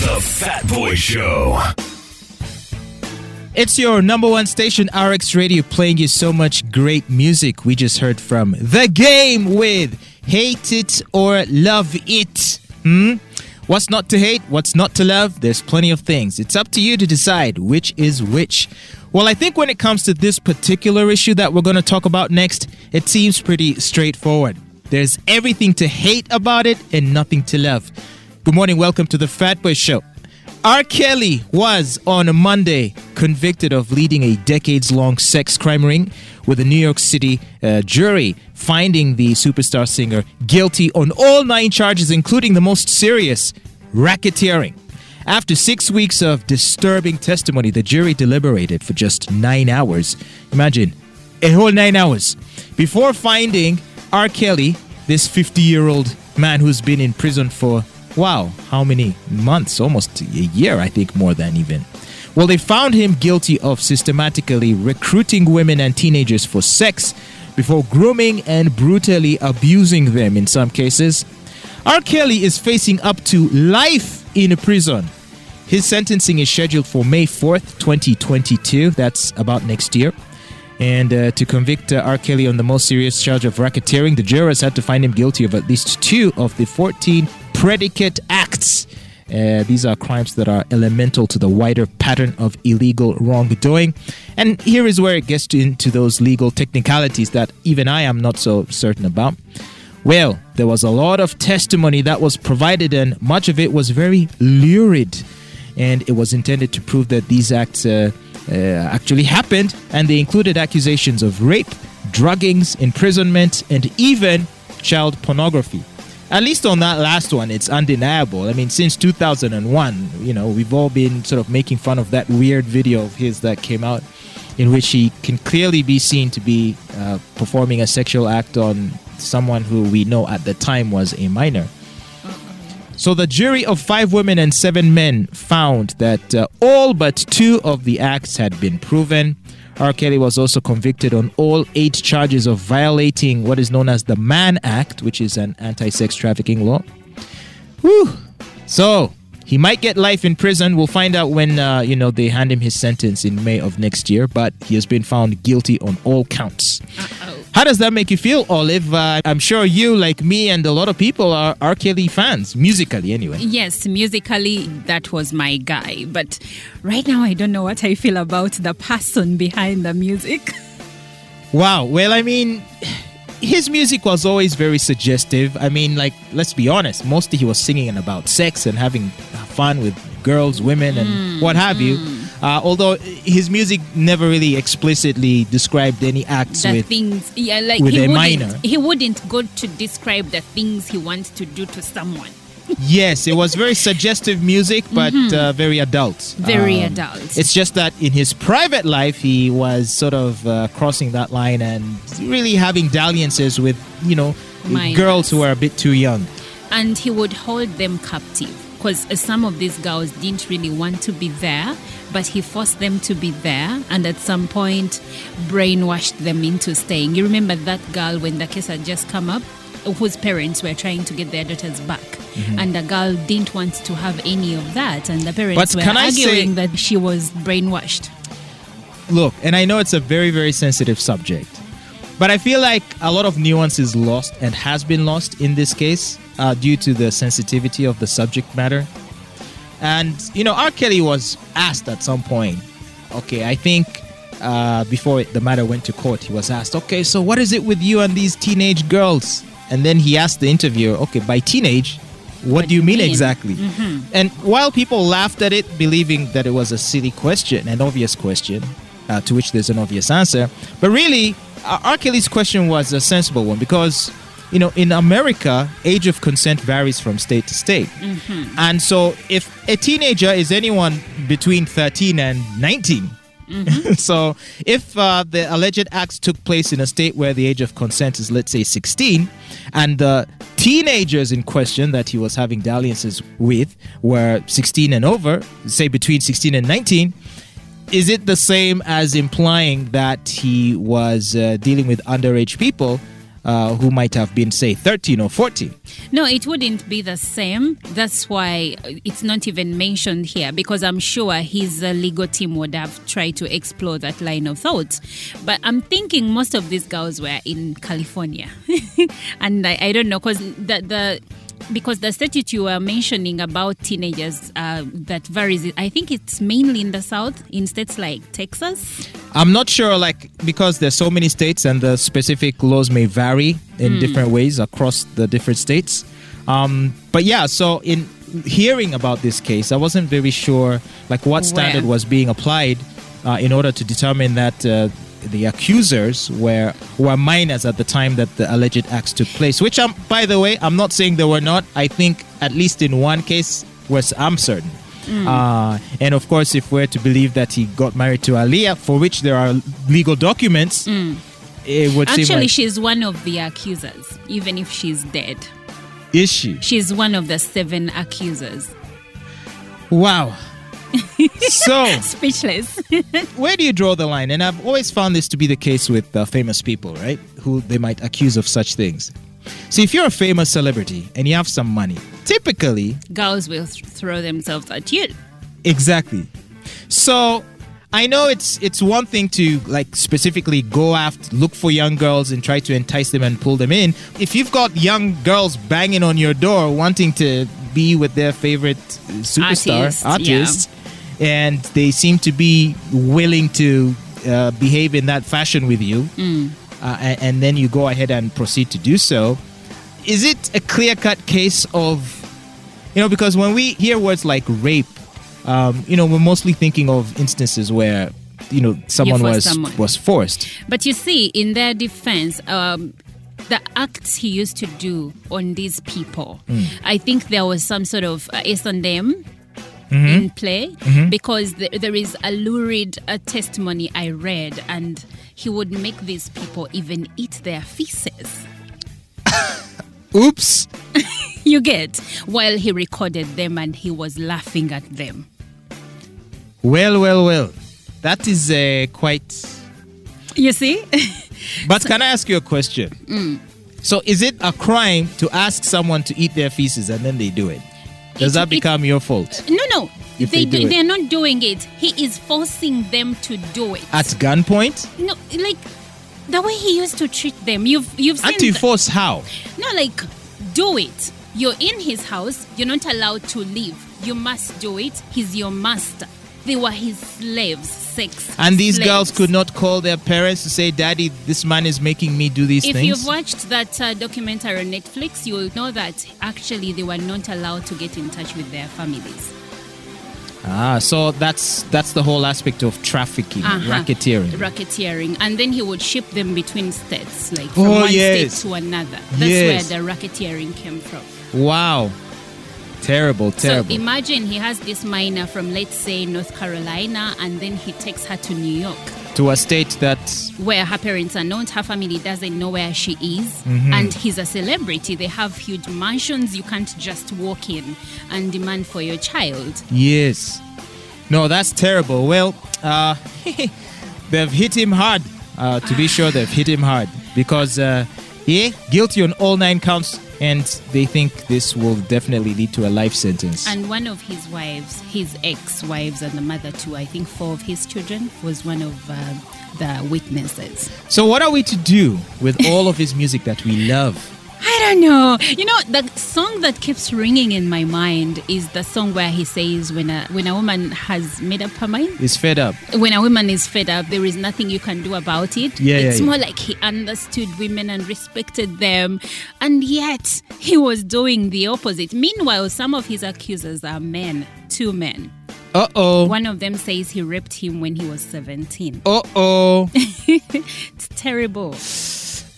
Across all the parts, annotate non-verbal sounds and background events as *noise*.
The Fat Boy Show. It's your number one station, RX Radio, playing you so much great music. We just heard from The Game with Hate It or Love It. Hmm? What's not to hate? What's not to love? There's plenty of things. It's up to you to decide which is which. Well, I think when it comes to this particular issue that we're going to talk about next, it seems pretty straightforward. There's everything to hate about it and nothing to love. Good morning. Welcome to the Fat Boy Show. R. Kelly was on a Monday convicted of leading a decades long sex crime ring with a New York City uh, jury finding the superstar singer guilty on all nine charges, including the most serious racketeering. After six weeks of disturbing testimony, the jury deliberated for just nine hours. Imagine, a whole nine hours. Before finding R. Kelly, this 50 year old man who's been in prison for, wow, how many months? Almost a year, I think, more than even. Well, they found him guilty of systematically recruiting women and teenagers for sex before grooming and brutally abusing them in some cases. R. Kelly is facing up to life in prison. His sentencing is scheduled for May 4th, 2022. That's about next year. And uh, to convict uh, R. Kelly on the most serious charge of racketeering, the jurors had to find him guilty of at least two of the 14 predicate acts. Uh, these are crimes that are elemental to the wider pattern of illegal wrongdoing. And here is where it gets to, into those legal technicalities that even I am not so certain about. Well, there was a lot of testimony that was provided, and much of it was very lurid and it was intended to prove that these acts uh, uh, actually happened, and they included accusations of rape, druggings, imprisonment, and even child pornography. At least on that last one, it's undeniable. I mean, since 2001, you know, we've all been sort of making fun of that weird video of his that came out in which he can clearly be seen to be uh, performing a sexual act on someone who we know at the time was a minor. So the jury of five women and seven men found that uh, all but two of the acts had been proven. R. Kelly was also convicted on all eight charges of violating what is known as the Mann Act, which is an anti sex trafficking law. Whew. So he might get life in prison. We'll find out when uh, you know they hand him his sentence in May of next year. But he has been found guilty on all counts. Uh-oh. How does that make you feel, Olive? Uh, I'm sure you, like me and a lot of people, are R. Kelly fans, musically anyway. Yes, musically, that was my guy. But right now, I don't know what I feel about the person behind the music. *laughs* Wow. Well, I mean, his music was always very suggestive. I mean, like, let's be honest, mostly he was singing about sex and having fun with girls, women, and mm, what have mm. you. Uh, although his music never really explicitly described any acts the with things, yeah, like with he a wouldn't, minor. He wouldn't go to describe the things he wants to do to someone. yes, it was very suggestive music, but mm-hmm. uh, very adult. Very um, adult. It's just that in his private life, he was sort of uh, crossing that line and really having dalliances with, you know, Minors. girls who are a bit too young. And he would hold them captive because some of these girls didn't really want to be there but he forced them to be there and at some point brainwashed them into staying. You remember that girl when the case had just come up? Whose parents were trying to get their daughters back, mm-hmm. and the girl didn't want to have any of that, and the parents but were arguing say, that she was brainwashed. Look, and I know it's a very, very sensitive subject, but I feel like a lot of nuance is lost and has been lost in this case uh, due to the sensitivity of the subject matter. And, you know, R. Kelly was asked at some point, okay, I think uh, before the matter went to court, he was asked, okay, so what is it with you and these teenage girls? And then he asked the interviewer, okay, by teenage, what, what do you mean, mean? exactly? Mm-hmm. And while people laughed at it, believing that it was a silly question, an obvious question, uh, to which there's an obvious answer, but really, R. Kelly's question was a sensible one because you know, in America, age of consent varies from state to state. Mm-hmm. And so if a teenager is anyone between 13 and 19, Mm-hmm. *laughs* so, if uh, the alleged acts took place in a state where the age of consent is, let's say, 16, and the teenagers in question that he was having dalliances with were 16 and over, say between 16 and 19, is it the same as implying that he was uh, dealing with underage people uh, who might have been, say, 13 or 14. No, it wouldn't be the same. That's why it's not even mentioned here because I'm sure his uh, legal team would have tried to explore that line of thought. But I'm thinking most of these girls were in California. *laughs* and I, I don't know because the, the because the statute you were mentioning about teenagers uh, that varies, I think it's mainly in the South, in states like Texas. I'm not sure, like, because there's so many states and the specific laws may vary in different ways across the different states. Um, but yeah, so in hearing about this case, I wasn't very sure, like, what standard Where? was being applied uh, in order to determine that uh, the accusers were were minors at the time that the alleged acts took place. Which, I'm, by the way, I'm not saying they were not. I think at least in one case was I'm certain. Uh, and of course, if we're to believe that he got married to Aaliyah, for which there are legal documents, it would seem Actually, like she's one of the accusers, even if she's dead. is she? She's one of the seven accusers. Wow. *laughs* so, Speechless. *laughs* where do you draw the line? And I've always found this to be the case with uh, famous people, right? Who they might accuse of such things. So, if you're a famous celebrity and you have some money, typically, Girls will th- throw themselves at you. exactly. So, I know it's it's one thing to like specifically go after look for young girls and try to entice them and pull them in. If you've got young girls banging on your door wanting to be with their favorite uh, superstar Artist, artist, and they seem to be willing to uh, behave in that fashion with you, uh, and, and then you go ahead and proceed to do so. Is it a clear cut case of, you know, because when we hear words like rape, um, you know, we're mostly thinking of instances where, you know, someone was someone. was forced. But you see, in their defense, um, the acts he used to do on these people, I think there was some sort of uh, S and M in play because th- there is a lurid uh, testimony I read, and he would make these people even eat their feces. Oops. *laughs* You get while he recorded them and he was laughing at them. Well, well, well. That is uh, quite. You see? But *laughs* can I ask you a question? Mm. So, is it a crime to ask someone to eat their feces and then they do it? Does It- that it- become your fault no, no. If they, they do do, they're not doing it. He is forcing them to do it. at gunpoint? No, like the way he used to treat them. You've you've seen. And to the- force how? no, like do it. You're in his house. You're not allowed to leave. You must do it. He's your master. They were his slaves, sex. And these girls could not call their parents to say, "Daddy, this man is making me do these If things." If you've watched that uh, documentary on Netflix, you will know that actually they were not allowed to get in touch with their families. Ah, so that's that's the whole aspect of trafficking, Uh-huh. racketeering. Racketeering, and then he would ship them between states, like from Oh, one yes. state to another. That's Yes. where the racketeering came from. wow, terrible, terrible. So imagine he has this minor from, let's say, North Carolina, and then he takes her to New York, to a state that where her parents are not, her family doesn't know where she is, Mm-hmm. and he's a celebrity. They have huge mansions. You can't just walk in and demand for your child. Yes. No, that's terrible. Well, uh, *laughs* they've hit him hard. Uh, to be sure, they've hit him hard because, uh, yeah, guilty on all nine counts, and they think this will definitely lead to a life sentence. And one of his wives, his ex-wives, and the mother to I think four of his children, was one of uh, the witnesses. so, what are we to do with all of his music that we love? I don't know. You know, the song that keeps ringing in my mind is the song where he says, "When a when a woman has made up her mind, He's fed up. when a woman is fed up, there is nothing you can do about it." Yeah, yeah, it's yeah. more like he understood women and respected them, and yet he was doing the opposite. Meanwhile, some of his accusers are men, two men. Uh oh. One of them says he raped him when he was seventeen. Uh oh. *laughs* It's terrible.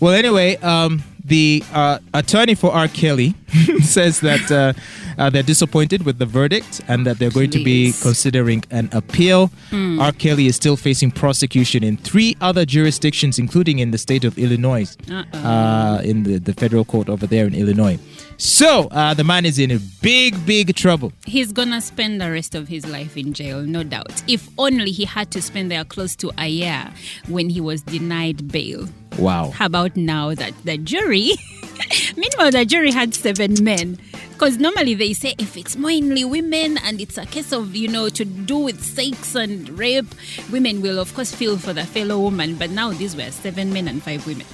Well, anyway, um, the uh, attorney for R. Kelly *laughs* says that uh, uh, they're disappointed with the verdict and that they're going to be considering an appeal. R. Kelly is still facing prosecution in three other jurisdictions, including in the state of Illinois, uh, in the, the federal court over there in Illinois. So uh, the man is in a big, big trouble. He's gonna spend the rest of his life in jail, no doubt. If only he had to spend there close to a year when he was denied bail. Wow. How about now that the jury, *laughs* meanwhile, the jury had seven men. Because normally they say if it's mainly women and it's a case of, you know, to do with sex and rape, women will, of course, feel for the fellow woman. But now these were seven men and five women.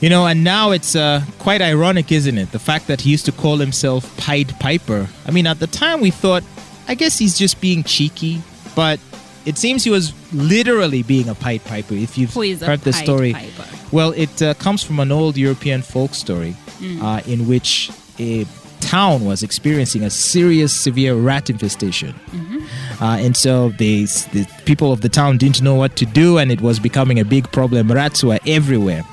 You know, and now it's uh, quite ironic, isn't it? The fact that he used to call himself Pied Piper. I mean, at the time we thought, I guess he's just being cheeky, but it seems he was literally being a Pied Piper. If you've Who is a heard the story, Piper? Well, it uh, comes from an old European folk story uh, in which a town was experiencing a serious, severe rat infestation. Uh, and so they, the people of the town didn't know what to do, and it was becoming a big problem. Rats were everywhere.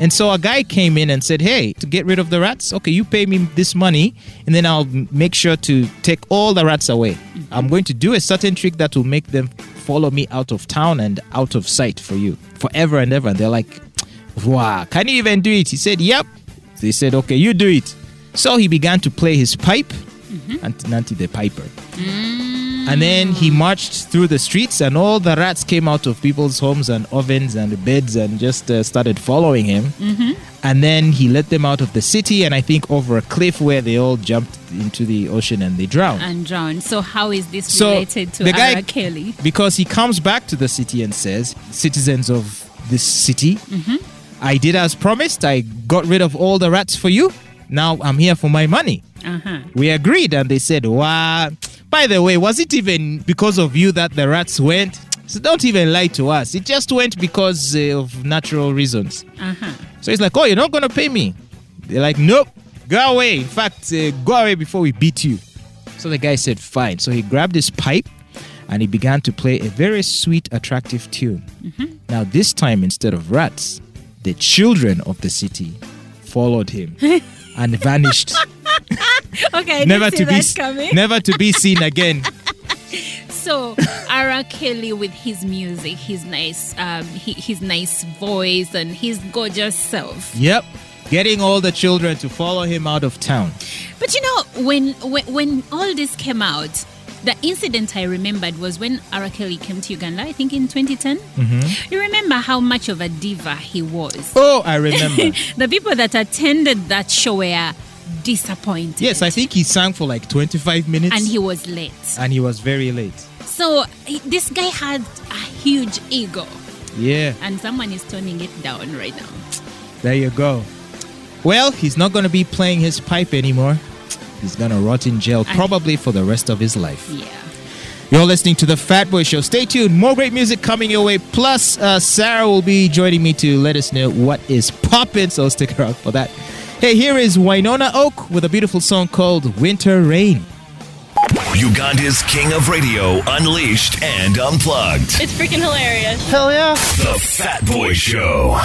And so a guy came in and said, Hey, to get rid of the rats, okay, you pay me this money, and then I'll make sure to take all the rats away. I'm going to do a certain trick that will make them follow me out of town and out of sight for you forever and ever. And they're like, Wow, can you even do it? He said, Yep. They said, Okay, you do it. So he began to play his pipe, mm-hmm. Nanti the Piper. Mm. And then he marched through the streets, and all the rats came out of people's homes and ovens and beds and just uh, started following him. Mm-hmm. And then he let them out of the city, and I think over a cliff where they all jumped into the ocean and they drowned. And drowned. So how is this So, related to the guy- R. Kelly? Because he comes back to the city and says, Citizens of this city, mm-hmm. I did as promised. I got rid of all the rats for you. Now I'm here for my money. Uh-huh. We agreed, and they said, Wow. By the way, was it even because of you that the rats went? So don't even lie to us. It just went because uh, of natural reasons. Uh-huh. So he's like, Oh, you're not going to pay me? They're like, Nope, go away. In fact, uh, go away before we beat you. So the guy said, Fine. So he grabbed his pipe and he began to play a very sweet, attractive tune. Now, this time, instead of rats, the children of the city followed him *laughs* and vanished *laughs* Okay, never to be coming. never to be seen again. *laughs* So R. Kelly with his music, his nice, um, his nice voice, and his gorgeous self. Yep, getting all the children to follow him out of town. But you know, when when, when all this came out, the incident I remembered was when R. Kelly came to Uganda. I think in 2010. Mm-hmm. You remember how much of a diva he was. Oh, I remember. *laughs* The people that attended that show were disappointed. yes, I think he sang for like 25 minutes, and he was late. and he was very late. So this guy had a huge ego, Yeah, and someone is toning it down right now. there you go. Well, he's not going to be playing his pipe anymore. He's going to rot in jail probably for the rest of his life. Yeah. You're listening to the Fat Boy Show. Stay tuned. More great music coming your way. Plus, uh, Sarah will be joining me to let us know what is popping. So stick around for that. Hey, here is Winona Oak with a beautiful song called Winter Rain. Uganda's king of radio, unleashed and unplugged. It's freaking hilarious. Hell yeah. The Fat Boy Show.